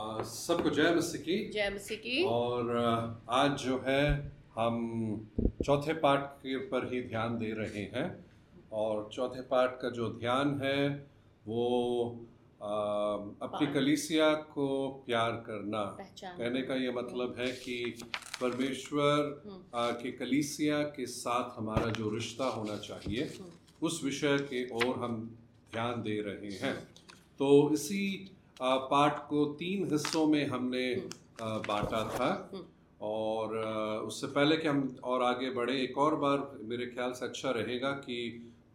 सबको जय मसीह की। जय मसीह की। और आज जो है हम चौथे पाठ के पर ही ध्यान दे रहे हैं। और चौथे पाठ का जो ध्यान है वो आ, अपनी कलीसिया को प्यार करना। कहने का ये मतलब है कि परमेश्वर हम्म। के कलीसिया के साथ हमारा जो रिश्ता होना चाहिए हम्म। उस विषय के ओर हम ध्यान दे रहे हैं। तो इसी पाठ को तीन हिस्सों में हमने बांटा था। हम्म। और उससे पहले कि हम और आगे बढ़े एक और बार मेरे ख्याल से अच्छा रहेगा कि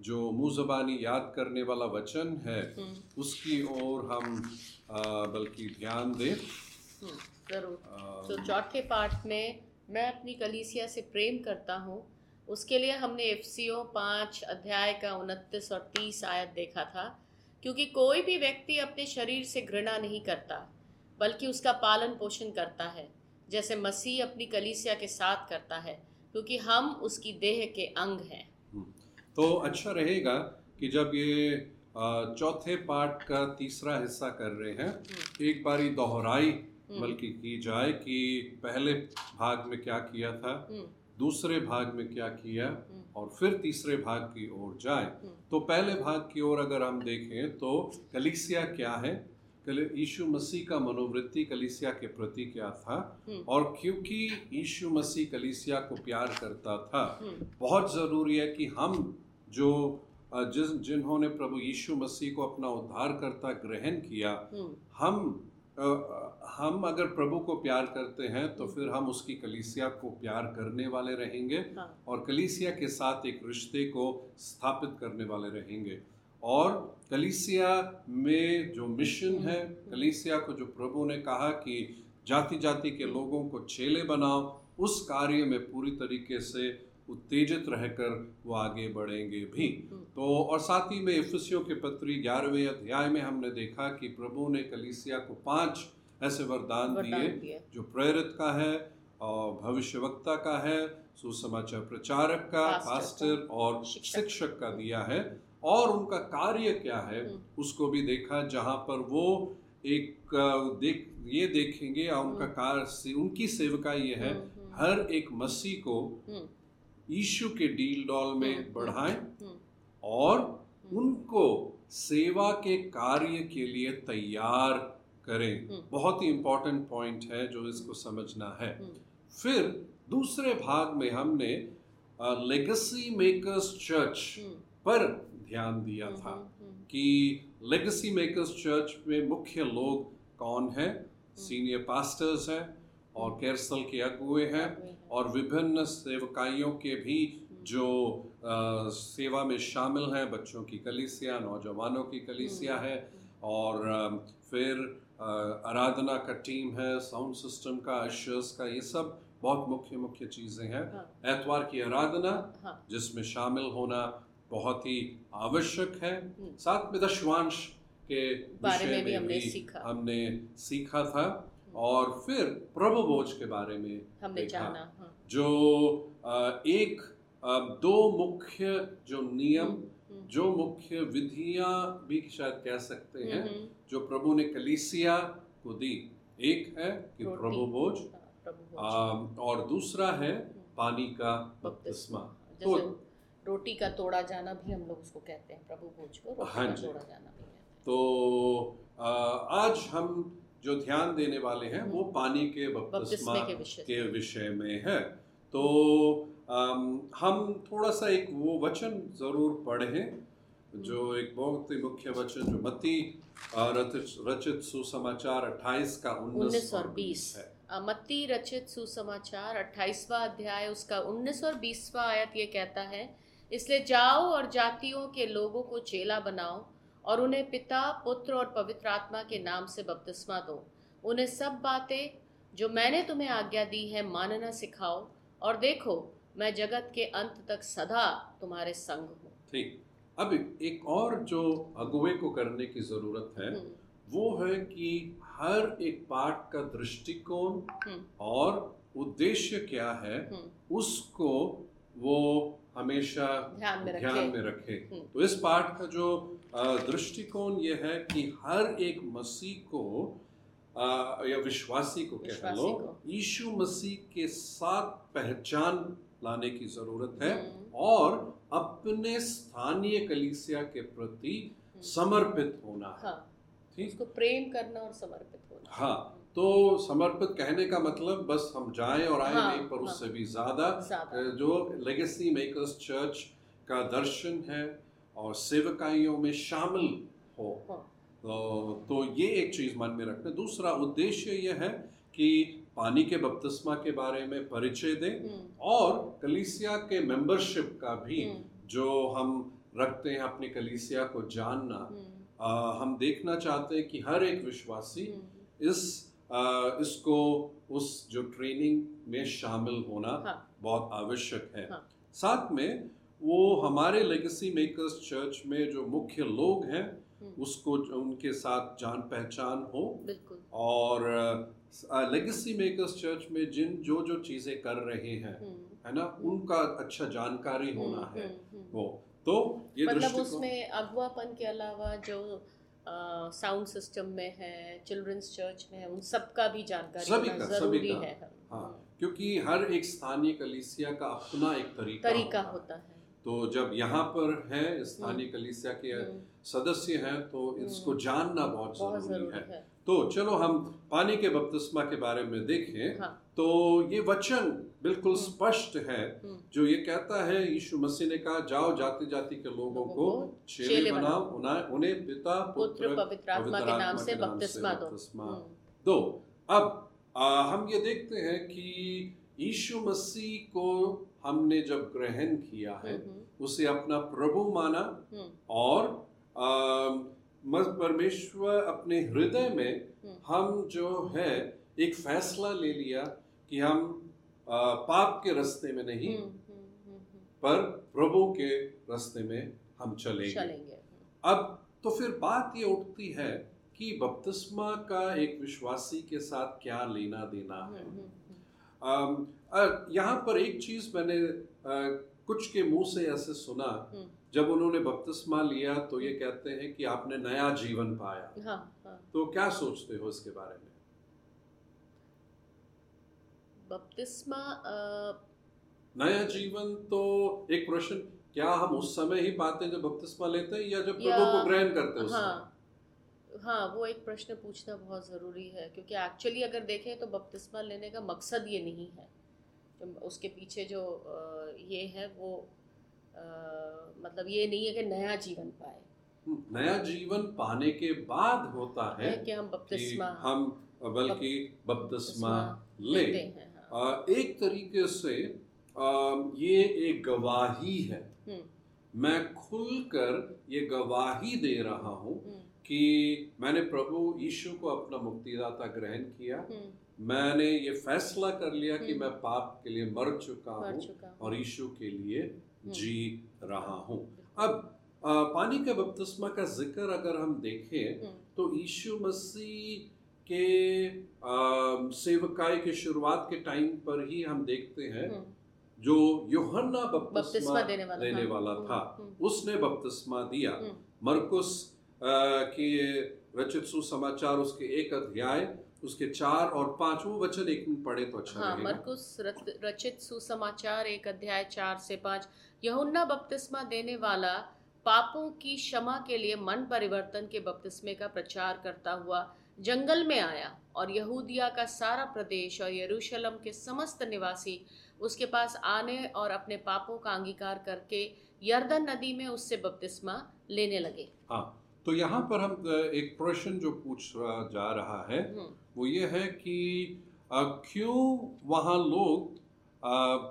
जो मुँह ज़बानी याद करने वाला वचन है हम्म, उसकी ओर हम बल्कि ध्यान दें। हम्म, ज़रूर। तो चौथे पाठ में मैं अपनी कलीसिया से प्रेम करता हूँ। उसके लिए हमने एफ़ सी ओ पाँच अध्याय का उनतीस और तीस आयत देखा था। क्योंकि कोई भी व्यक्ति अपने शरीर से घृणा नहीं करता बल्कि उसका पालन पोषण करता है जैसे मसीह अपनी कलीसिया के साथ करता है क्योंकि हम उसकी देह के अंग हैं। तो अच्छा रहेगा कि जब ये चौथे पाठ का तीसरा हिस्सा कर रहे हैं एक बारी दोहराई हम्म, बल्कि की जाए कि पहले भाग में क्या किया था। हम्म, दूसरे भाग में क्या किया हम्म, और फिर तीसरे भाग की ओर जाए। हम्म। तो पहले भाग की ओर अगर हम देखें तो कलिसिया क्या है? यीशु मसीह का मनोवृत्ति कलीसिया के प्रति क्या था? हम्म। और क्योंकि यीशु मसीह कलिसिया को प्यार करता था बहुत ज़रूरी है कि हम जो जिस जिन्होंने प्रभु यीशु मसीह को अपना उद्धारकर्ता ग्रहण किया हम हम अगर प्रभु को प्यार करते हैं तो फिर हम उसकी कलीसिया को प्यार करने वाले रहेंगे हाँ, और कलीसिया के साथ एक रिश्ते को स्थापित करने वाले रहेंगे। और कलीसिया में जो मिशन है कलीसिया को जो प्रभु ने कहा कि जाति जाति के लोगों को चेले बनाओ उस कार्य में पूरी तरीके से उत्तेजित रहकर वो आगे बढ़ेंगे भी। तो और साथ ही में इफिसियों के पत्री ग्यारहवें अध्याय में हमने देखा कि प्रभु ने कलीसिया को पाँच ऐसे वरदान दिए जो प्रेरित का है और भविष्यवक्ता का है सुसमाचार प्रचारक का पास्टर और शिक्षक। का दिया है। और उनका कार्य क्या है हम्म। उसको भी देखा जहाँ पर वो एक देख ये देखेंगे और उनका कार्य से उनकी सेवका ये है हम्म, हम्म, हर एक मसीह को हम्म, यीशु के डील डॉल में हम्म, बढ़ाएँ हम्म, और उनको सेवा के कार्य के लिए तैयार करें। हम्म। बहुत ही इम्पोर्टेंट पॉइंट है जो इसको समझना है। हम्म, फिर दूसरे भाग में हमने लेगेसी मेकर्स चर्च हम्म, पर ध्यान दिया था हम्म, हम्म, कि लेगेसी मेकर्स चर्च में मुख्य लोग कौन है? सीनियर पास्टर्स हैं और कैरसल के अगुए हैं। और विभिन्न सेवकाइयों के भी जो अ, सेवा में शामिल हैं बच्चों की कलीसिया नौजवानों की कलीसिया है और अ, फिर आराधना का टीम है साउंड सिस्टम का अशर्स का ये सब बहुत मुख्य मुख्य चीज़ें हैं। हाँ, एतवार की आराधना हाँ, जिसमें शामिल होना बहुत ही आवश्यक है। हम्म। साथ में दशवांश के बारे में भी हमने सीखा। हमने सीखा था और फिर प्रभु भोज के बारे में हमने जाना। जो एक दो मुख्य जो नियम हम्म, जो मुख्य विधियाँ भी शायद कह सकते हैं हम्म, जो प्रभु ने कलीसिया को दी। एक है कि प्रभु भोज हाँ, और दूसरा है पानी का बपतिस्मा। तो रोटी का तोड़ा जाना भी हम लोग उसको कहते हैं प्रभु भोज को रोटी हाँ का जी। तोड़ा जाना भी तो आज हम जो ध्यान देने वाले हैं वो पानी के बपतिस्मा के विषय। में है। तो हम थोड़ा सा एक वो वचन ज़रूर पढ़ें जो एक बहुत ही मुख्य वचन जो मत्ती अ, रचित सुसमाचार 28 का 19 उन्नीस और बीस। है। मत्ती रचित सुसमाचार 28वां अध्याय उसका 19 और 20वां आयत ये कहता है इसलिए जाओ और जातियों के लोगों को चेला बनाओ और उन्हें पिता पुत्र और पवित्र आत्मा के नाम से बपतिस्मा दो। उन्हें सब बातें जो मैंने तुम्हें आज्ञा दी है मानना सिखाओ और देखो मैं जगत के अंत तक सदा तुम्हारे संग हूँ। ठीक। अब एक और जो अगुवे को करने की ज़रूरत है हम्म, वो है कि हर एक पाठ का दृष्टिकोण हम्म, और उद्देश्य क्या है हम्म, उसको वो हमेशा ध्यान में रखे, ध्यान में रखे। तो इस पाठ का जो दृष्टिकोण यह है कि हर एक मसीह को या विश्वासी को कह लो यीशु मसीह के साथ पहचान लाने की ज़रूरत है हम्म, और अपने स्थानीय कलीसिया के प्रति समर्पित होना है। हाँ। ठीक? उसको प्रेम करना और समर्पित होना। हाँ तो समर्पित कहने का मतलब बस हम जाएँ और आए हाँ, नहीं पर हाँ। उससे भी ज़्यादा ज़्यादा। जो लेगेसी मेकर्स चर्च का दर्शन है और सेवकाइयों में शामिल हो। हाँ। तो, तो ये एक चीज़ मन में रखना। दूसरा उद्देश्य यह है कि पानी के बपतिस्मा के बारे में परिचय दें हम्म, और कलीसिया के मेंबरशिप का भी हम्म, जो हम रखते हैं अपनी कलीसिया को जानना हम्म, अ, हम देखना चाहते हैं कि हर एक विश्वासी हम्म, इस अ, इसको उस जो ट्रेनिंग में शामिल होना हाँ। बहुत आवश्यक है। हाँ। साथ में वो हमारे लेगेसी मेकर्स चर्च में जो मुख्य लोग हैं हम्म। उसको उनके साथ जान पहचान हो बिल्कुल और लेगेसी मेकर्स चर्च में जिन जो जो चीज़ें कर रहे हैं हम्म, है ना उनका अच्छा जानकारी होना हम्म, है हम्म, हम्म। वो तो ये मतलब उसमें अगुवापन के अलावा जो साउंड सिस्टम में है चिल्ड्रंस चर्च में है उन सबका भी जानकारी सभी का, सभी का। है हाँ क्योंकि हर एक स्थानीय कलीसिया का अपना एक तरीका तरीका होता है। तो जब यहाँ पर है स्थानीय कलीसिया के हम्म, सदस्य हैं तो इसको जानना बहुत बहुत ज़रूरी है। है। तो चलो हम पानी के बपतिस्मा के बारे में देखें। हाँ। तो ये वचन बिल्कुल हम्म। स्पष्ट है हम्म, जो ये कहता है यीशु मसीह ने कहा जाओ जाति जाति के लोगों को चेले बनाओ उन्हें पिता पुत्र पवित्र आत्मा के नाम से बपतिस्मा दो। हम्म, दो। अब आ, हम ये देखते हैं कि यीशु मसीह को हमने जब ग्रहण किया है हम्म, उसे अपना प्रभु माना हम्म, और परमेश्वर अपने हृदय में हम्म। हम जो है एक फैसला ले लिया कि हम आ, पाप के रास्ते में नहीं हम्म, हम्म, हम्म, हम्म, पर प्रभु के रास्ते में हम चलेंगे। चलेंगे। अब तो फिर बात ये उठती है कि बपतिस्मा का एक विश्वासी के साथ क्या लेना देना हम्म, है यहाँ पर एक चीज़ मैंने कुछ के मुँह से ऐसे सुना। हम्म। जब उन्होंने बपतिस्मा लिया तो ये कहते हैं कि आपने नया जीवन पाया। हाँ हाँ। तो क्या सोचते हो इसके बारे में? बपतिस्मा अ, नया जीवन तो एक प्रश्न क्या हम उस समय ही पाते हैं जब बपतिस्मा लेते हैं या जब प्रभु को ग्रहण करते हैं हाँ हाँ वो एक प्रश्न पूछना बहुत ज़रूरी है क्योंकि एक्चुअली अगर देखें तो बपतिस्मा लेने का मकसद ये नहीं है। जो उसके पीछे जो ये है वो अ, मतलब ये नहीं है कि नया जीवन पाए। नया जीवन पाने के बाद होता है है कि हम बपतिस्मा हम बल्कि बपतिस्मा ले। हैं हाँ। एक तरीके से आ, ये एक गवाही है। हम्म, मैं खुलकर ये गवाही दे रहा हूँ हम्म, कि मैंने प्रभु यीशु को अपना मुक्तिदाता ग्रहण किया। हम्म, मैंने ये फैसला कर लिया कि हम्म। मैं पाप के लिए मर चुका हूँ और यीशु के लिए जी रहा हूँ। अब आ, पानी के बपतिस्मा का ज़िक्र अगर हम देखें हम्म, तो यीशु मसीह के आ, सेवकाई के शुरुआत के टाइम पर ही हम देखते हैं हम्म, जो यूहन्ना बपतिस्मा देने वाला देने वाला हम्म, था। हम्म, उसने बपतिस्मा दिया। हम्म। मरकुस के रचित सुसमाचार उसके एक अध्याय उसके चार और पाँच वो वचन एक में पढ़े तो अच्छा हाँ मरकुस रचित सुसमाचार एक अध्याय चार से पाँच। यहुन्ना बपतिस्मा देने वाला पापों की क्षमा के लिए मन परिवर्तन के बपतिस्मे का प्रचार करता हुआ जंगल में आया और यहूदिया का सारा प्रदेश और यरूशलेम के समस्त निवासी उसके पास आने और अपने पापों का अंगीकार करके यर्दन नदी में उससे बपतिस्मा लेने लगे। हाँ तो यहाँ पर हम एक प्रश्न जो पूछ जा रहा है हम्म, वो ये है कि क्यों वहाँ लोग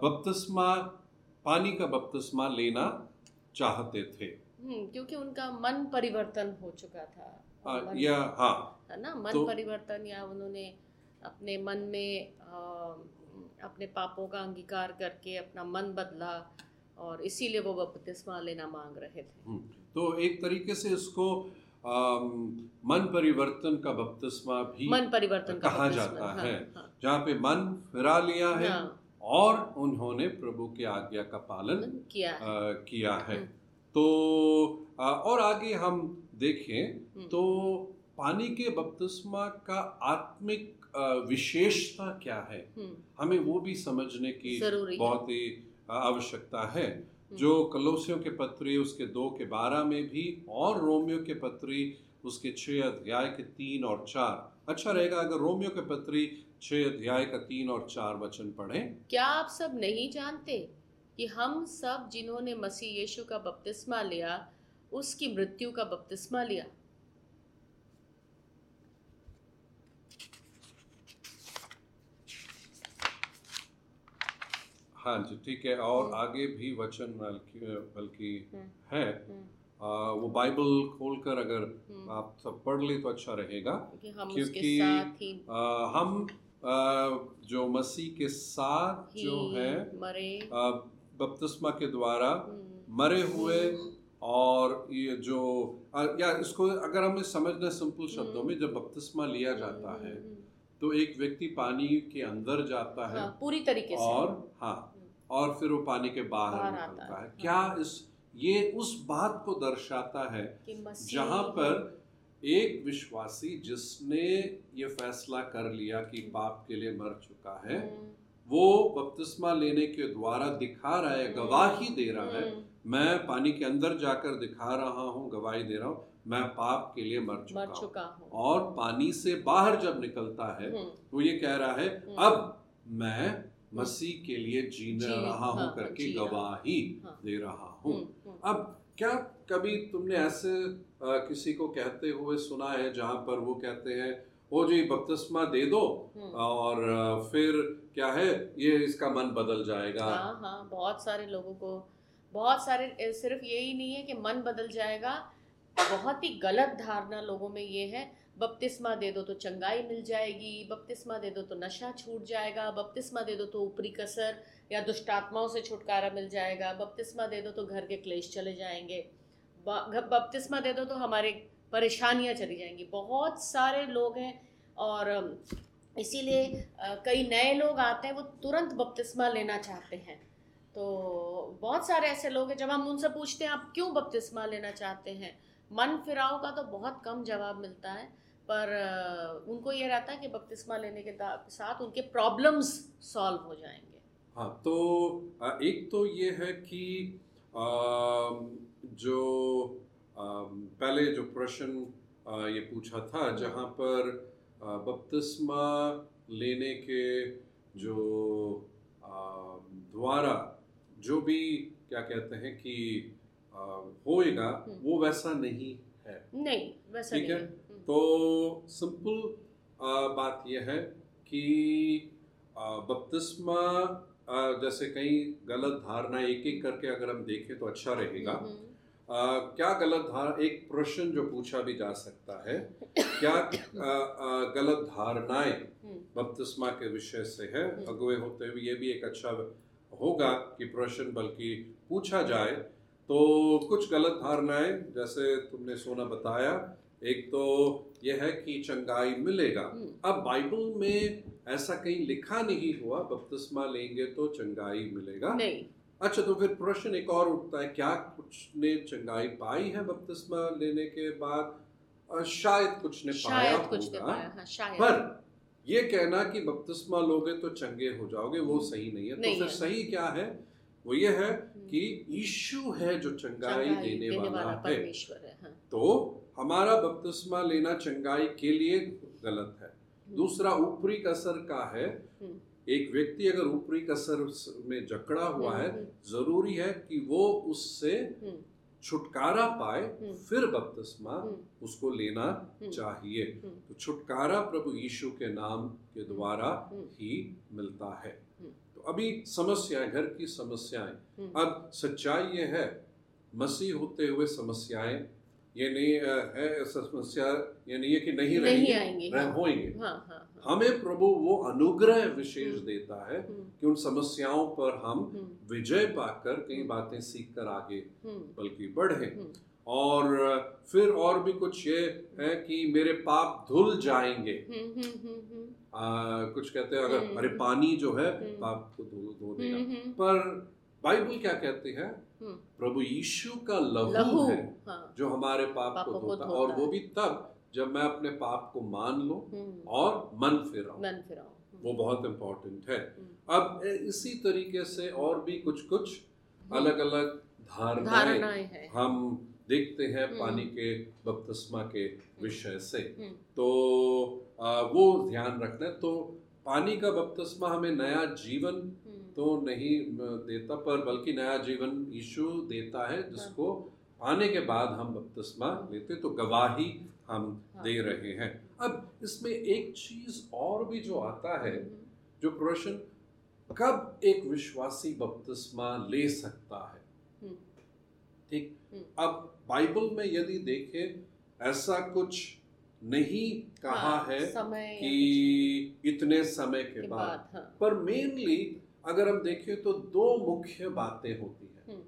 बपतिस्मा पानी का बपतिस्मा लेना चाहते थे? हम्म, क्योंकि उनका मन परिवर्तन हो चुका था। मन- या हाँ। है ना? मन तो- परिवर्तन या उन्होंने अपने मन में अ, अपने पापों का अंगीकार करके अपना मन बदला और इसीलिए वो बपतिस्मा लेना मांग रहे थे। हम्म, तो एक तरीके से इसको अम, मन परिवर्तन का बपतिस्मा भी मन परिवर्तन कहा जाता हाँ, है। हाँ, जहाँ पे मन फिरा लिया है हाँ, और उन्होंने प्रभु की आज्ञा का पालन किया है। अ, किया है। तो अ, और आगे हम देखें हम्म। तो पानी के बपतिस्मा का आत्मिक विशेषता क्या है? हम्म, हमें वो भी समझने की बहुत ही आवश्यकता है। जो कलोसियों के पत्री, उसके दो के बारह में भी, और रोमियो के पत्री, उसके छः अध्याय के तीन और चार। अच्छा रहेगा, अगर रोमियो के पत्री छः अध्याय का तीन और चार वचन पढ़ें। क्या आप सब नहीं जानते कि हम सब जिन्होंने मसीह यीशु का बपतिस्मा लिया, उसकी मृत्यु का बपतिस्मा लिया? हाँ जी ठीक है और। आगे भी वचन बल्कि बल्कि हम्म, है। हम्म, आ, वो बाइबल खोलकर अगर हम्म, आप सब पढ़ ले तो अच्छा रहेगा क्योंकि साथ ही आ, हम आ, जो मसीह के साथ जो है बपतिस्मा के द्वारा मरे हुए और ये जो या इसको अगर हमें समझना सिंपल शब्दों में जब बपतिस्मा लिया जाता है तो एक व्यक्ति पानी के अंदर जाता है हाँ, पूरी तरीके से। और हाँ और फिर वो पानी के बाहर निकलता है। है। क्या इस ये उस बात को दर्शाता है जहाँ पर एक विश्वासी जिसने ये फैसला कर लिया कि पाप के लिए मर चुका है हम्म, वो बपतिस्मा लेने के द्वारा दिखा रहा है गवाही दे रहा है हम्म, मैं पानी के अंदर जाकर दिखा रहा हूँ गवाही दे रहा हूँ मैं पाप के लिए मर चुका मर हूँ। चुका हूँ। और पानी से बाहर जब निकलता है हम्म, तो ये कह रहा है हम्म। अब मैं मसीह के लिए जीने जी, रहा हूँ हाँ, करके गवाही हाँ। दे रहा हूँ। हम्म, हम्म, अब क्या कभी तुमने ऐसे अ, किसी को कहते हुए सुना है जहाँ पर वो कहते हैं ओ जी बपतिस्मा दे दो। हम्म। और फिर क्या है ये इसका मन बदल जाएगा? हाँ हाँ बहुत सारे लोगों को बहुत सारे सिर्फ़ यही नहीं है कि मन बदल जाएगा बहुत ही गलत धारणा लोगों में ये है। बपतिस्मा दे दो तो चंगाई मिल जाएगी, बपतिस्मा दे दो तो नशा छूट जाएगा, बपतिस्मा दे दो तो ऊपरी कसर या दुष्टात्माओं से छुटकारा मिल जाएगा, बपतिस्मा दे दो तो घर के क्लेश चले जाएँगे। बपतिस्मा दे दो तो हमारे परेशानियाँ चली जाएँगी। बहुत सारे लोग हैं और इसीलिए कई नए लोग आते हैं, वो तुरंत बपतिस्मा लेना चाहते हैं। तो बहुत सारे ऐसे लोग हैं, जब हम उनसे पूछते हैं, आप क्यों बपतिस्मा लेना चाहते हैं? मन फिराव का तो बहुत कम जवाब मिलता है, पर उनको ये रहता है कि बपतिस्मा लेने के साथ उनके प्रॉब्लम्स सॉल्व हो जाएँगे। हाँ तो एक तो ये है कि जो पहले जो प्रश्न ये पूछा था, जहाँ पर बपतिस्मा लेने के जो द्वारा जो भी, क्या कहते हैं कि होएगा हम्म। वो वैसा नहीं है। नहीं वैसा ठीक है। हम्म, तो सिंपल बात यह है कि बपतिस्मा जैसे कई गलत धारणा एक एक करके अगर हम देखें तो अच्छा रहेगा। हम्म, अ, क्या गलत धारणा एक प्रश्न जो पूछा भी जा सकता है क्या अ, अ, गलत धारणाएँ हम्म, बपतिस्मा के विषय से है? हम्म। अगुए होते हुए ये भी एक अच्छा होगा कि प्रश्न बल्कि पूछा जाए तो कुछ गलत धारणाएँ जैसे तुमने सोना बताया एक तो यह है कि चंगाई मिलेगा। हम्म, अब बाइबल में ऐसा कहीं लिखा नहीं हुआ बपतिस्मा लेंगे तो चंगाई मिलेगा। नहीं। अच्छा तो फिर प्रश्न एक और उठता है क्या कुछ ने चंगाई पाई है बपतिस्मा लेने के बाद? शायद कुछ ने शायद पाया कुछ ने पाया हाँ शायद। पर ये कहना कि बपतिस्मा लोगे तो चंगे हो जाओगे वो हम्म। सही नहीं है। नहीं तो फिर सही क्या है? वो ये है कि यीशु है जो चंगाई चंगाई देने वाला वाला है। है हाँ। तो हमारा बपतिस्मा लेना चंगाई के लिए गलत है। दूसरा ऊपरी कसर का है। हम्म। एक व्यक्ति अगर ऊपरी कसर में जकड़ा हुआ है हम्म, ज़रूरी है कि वो उससे हम्म, छुटकारा पाए हम्म। फिर बपतिस्मा हम्म, उसको लेना हम्म, चाहिए। हम्म, तो छुटकारा प्रभु यीशु के नाम के द्वारा हम्म, ही मिलता है। हम्म। अभी समस्याएँ घर की समस्याएँ। हम्म, अब सच्चाई ये है मसीह होते हुए समस्याएँ ये नहीं है ऐसा समस्या ये नहीं है कि नहीं नहीं रहेंगे आएँगे। रह हाँ होंगे हाँ हाँ हाँ, हमें प्रभु वो अनुग्रह विशेष हम्म। देता है हम्म, कि उन समस्याओं पर हम हम्म, विजय पाकर कई। बातें सीख कर आगे बल्कि बढ़े। और फिर और भी कुछ ये है कि मेरे पाप धुल जाएँगे। आ, कुछ कहते हैं अगर। अरे पानी जो है। पाप को धो धो देगा पर बाइबल क्या कहती है? हम्म। प्रभु यीशु का लहू, है हाँ। जो हमारे पाप को धोता और वो भी तब जब मैं अपने पाप को मान लूँ हम्म, और मन फिराऊं। मन फिराओ हम्म, वो बहुत इम्पोर्टेंट है। अब इसी तरीके से और भी कुछ कुछ अलग अलग धारणाएँ हम देखते हैं। पानी के बपतिस्मा के विषय से। तो आ, वो ध्यान रखना है। तो पानी का बपतिस्मा हमें नया जीवन तो नहीं देता पर बल्कि नया जीवन यीशु देता है जिसको। आने के बाद हम बपतिस्मा लेते तो गवाही हम हाँ। दे रहे हैं। अब इसमें एक चीज़ और भी जो आता है हम्म, जो प्रश्न कब एक विश्वासी बपतिस्मा ले सकता है? हम्म, ठीक? हम्म। अब बाइबल में यदि देखें ऐसा कुछ नहीं कहा हाँ, है कि इतने समय के बाद हाँ। पर मेनली अगर हम देखें तो दो मुख्य बातें होती हैं। हम्म,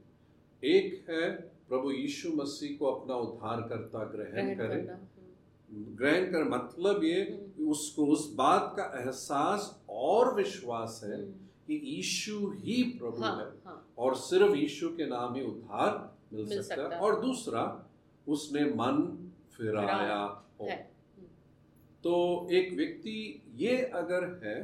एक है प्रभु यीशु मसीह को अपना उद्धारकर्ता ग्रहण ग्रहण करें। हम्म, ग्रहण कर मतलब ये हम्म, उसको उस बात का एहसास और विश्वास है कि यीशु ही प्रभु हाँ, है हाँ। और सिर्फ़ यीशु के नाम ही उद्धार मिल, मिल सकता, सकता है। और दूसरा उसने मन फिराया हो। तो एक व्यक्ति ये अगर है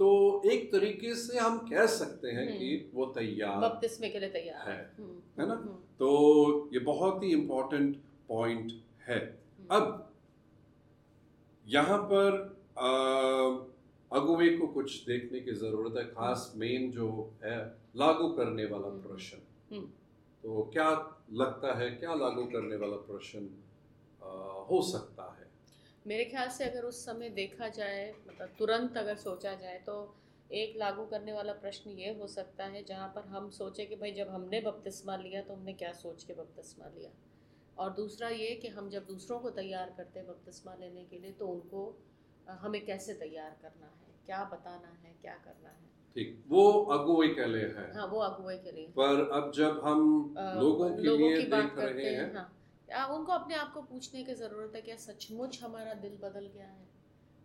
तो एक तरीके से हम कह सकते हैं हम्म। कि वो तैयार बपतिस्मे के लिए तैयार है। हम्म, है ना? हम्म, तो ये बहुत ही इम्पोर्टेंट पॉइंट है अब यहाँ पर अगुवे को कुछ देखने की ज़रूरत है खास मेन जो है लागू करने वाला। प्रश्न। तो क्या लगता है क्या लागू करने वाला प्रश्न हो सकता है मेरे ख्याल से अगर उस समय देखा जाए मतलब तुरंत अगर सोचा जाए तो एक लागू करने वाला प्रश्न ये हो सकता है जहाँ पर हम सोचे कि भाई जब हमने बपतिस्मा लिया तो हमने क्या सोच के बपतिस्मा लिया? और दूसरा ये कि हम जब दूसरों को तैयार करते हैं बपतिस्मा लेने के लिए तो उनको हमें कैसे तैयार करना है? क्या बताना है? क्या करना है? ठीक वो अगुवे के लिए है। हाँ वो अगुवे के लिए। पर अब जब हम अ, लोगों के लोगों लिए देख रहे हैं हाँ। उनको अपने आप को पूछने की ज़रूरत है क्या सचमुच हमारा दिल बदल गया है?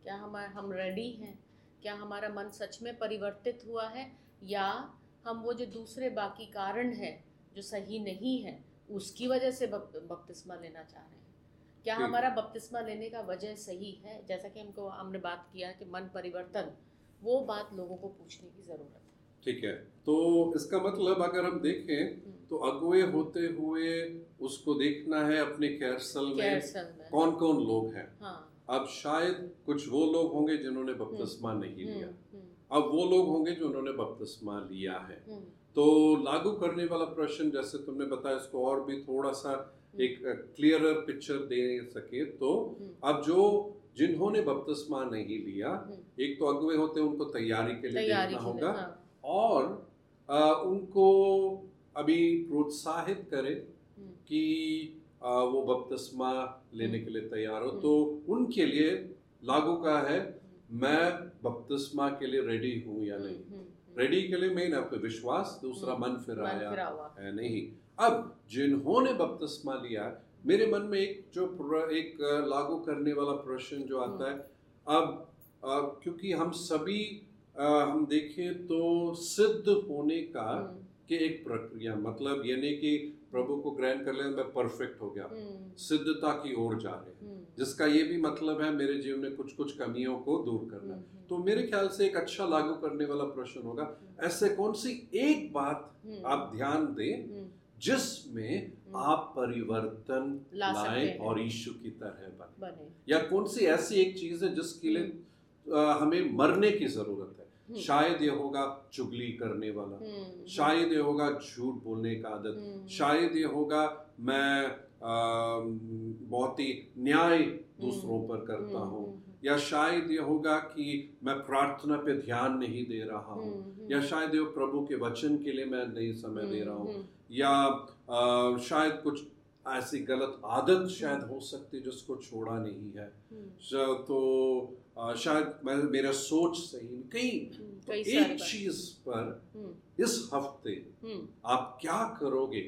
क्या हमारा हम रेडी हैं? क्या हमारा मन सच में परिवर्तित हुआ है? या हम वो जो दूसरे बाकी कारण हैं जो सही नहीं है उसकी वजह से बप- बपतिस्मा लेना चाह रहे हैं? क्या हमारा बपतिस्मा लेने का वजह सही है? जैसा कि हमको हमने बात किया कि मन परिवर्तन वो बात लोगों को पूछने की ज़रूरत है। ठीक है। तो इसका मतलब अगर हम देखें हम्म, तो अगुवे होते हुए उसको देखना है अपने कैरसल में में। कौन कौन लोग हैं। हाँ। अब शायद कुछ वो लोग होंगे जिन्होंने बपतिस्मा नहीं लिया। हम्म, हम्म, अब वो लोग होंगे जिन्होंने बपतिस्मा लिया है। हम्म, तो लागू करने वाला प्रश्न जैसे तुमने बताया इसको और भी थोड़ा सा हम्म, एक क्लियरर पिक्चर दे सके तो। हम्म, अब जो जिन्होंने बपतिस्मा नहीं लिया हम्म, एक तो अगुवे होते हैं उनको तैयारी के लिए देखना होगा। हाँ, और अ, उनको अभी प्रोत्साहित करें हम्म, कि अ, वो बपतिस्मा लेने के लिए तैयार हो। हम्म। तो उनके लिए लागू का है मैं बपतिस्मा के लिए रेडी हूँ या हम्म, नहीं। हम्म, हम्म, रेडी के लिए मेन आपका विश्वास दूसरा हम्म, मन फिराया फिरा है नहीं। अब जिन्होंने बपतिस्मा लिया मेरे मन में एक जो एक लागू करने वाला प्रश्न जो आता है अब क्योंकि हम सभी हम देखें तो सिद्ध होने का हम्म, कि एक प्रक्रिया मतलब ये नहीं कि प्रभु को ग्रहण कर लेना मैं परफेक्ट हो गया। हम्म, सिद्धता की ओर जा रहे हैं। हम्म, जिसका ये भी मतलब है मेरे जीवन में कुछ कुछ कमियों को दूर करना। तो मेरे ख्याल से एक अच्छा लागू करने वाला प्रश्न होगा ऐसे कौन सी एक बात आप ध्यान दें जिसमें आप परिवर्तन लाएँ और यीशु की तरह बने। या कौन सी ऐसी एक चीज़ है जिसके लिए हमें मरने की ज़रूरत है? शायद ये होगा चुगली करने वाला। हम्म, शायद ये होगा झूठ बोलने का आदत। हम्म, शायद ये होगा मैं बहुत ही न्याय दूसरों पर करता हम्म, हूँ। हम्म, या शायद ये होगा कि मैं प्रार्थना पे ध्यान नहीं दे रहा हूँ। हम्म, या शायद ये प्रभु के वचन के लिए मैं नहीं समय दे रहा हूँ। हम्म, या अ, शायद कुछ ऐसी गलत आदत शायद हो सकती है जिसको छोड़ा नहीं है। हम्म, तो शायद मैं मेरा सोच सही हम्म, तो कई एक चीज़ पर हम्म, इस हफ़्ते आप क्या करोगे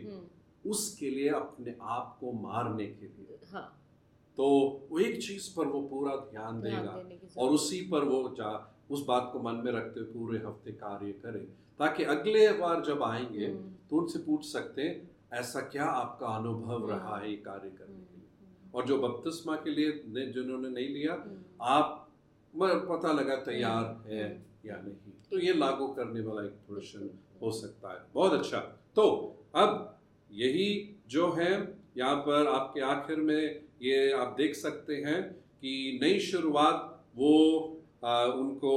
उसके लिए अपने आप को मारने के लिए। हाँ। तो वो एक चीज़ पर वो पूरा ध्यान देगा और उसी पर वो जा उस बात को मन में रखते हुए पूरे हफ़्ते कार्य करे। ताकि अगले बार जब आएँगे तो उनसे पूछ सकते हैं ऐसा क्या आपका अनुभव हम्म। रहा है ये कार्य करने के लिए? हम्म, और जो बपतिस्मा के लिए जिन्होंने नहीं लिया हम्म, आप पता लगा तैयार है। या नहीं? तो ये लागू करने वाला एक पोर्शन हो सकता है। बहुत अच्छा। तो अब यही जो है यहाँ पर आपके आखिर में ये आप देख सकते हैं कि नई शुरुआत वो आ, उनको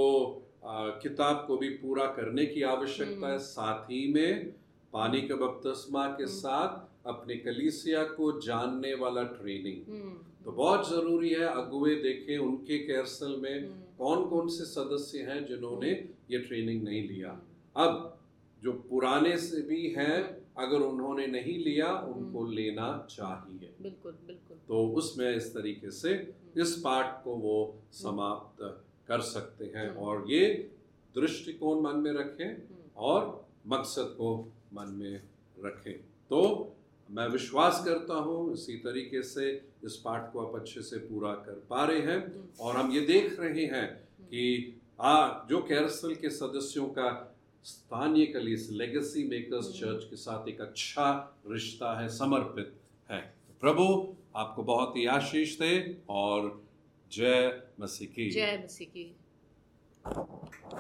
आ, किताब को भी पूरा करने की आवश्यकता है। साथ ही में पानी के बपतिस्मा के हम्म। साथ अपने कलीसिया को जानने वाला ट्रेनिंग हम्म, तो बहुत ज़रूरी है अगुए देखें उनके कैरसल में हम्म, कौन कौन से सदस्य हैं जिन्होंने ये ट्रेनिंग नहीं लिया। अब जो पुराने से भी हैं अगर उन्होंने नहीं लिया उनको। लेना चाहिए। बिल्कुल बिल्कुल। तो उसमें इस तरीके से इस पाठ को वो समाप्त कर सकते हैं। और ये दृष्टिकोण मन में रखें और मकसद को मन में रखें। तो मैं विश्वास करता हूँ इसी तरीके से इस पाठ को आप अच्छे से पूरा कर पा रहे हैं और हम ये देख रहे हैं कि आ, जो कैरसल के सदस्यों का स्थानीय कलीस लेगेसी मेकर्स। चर्च के साथ एक अच्छा रिश्ता है समर्पित है। प्रभु आपको बहुत ही आशीष दे और जय मसीह की। जय मसीह की।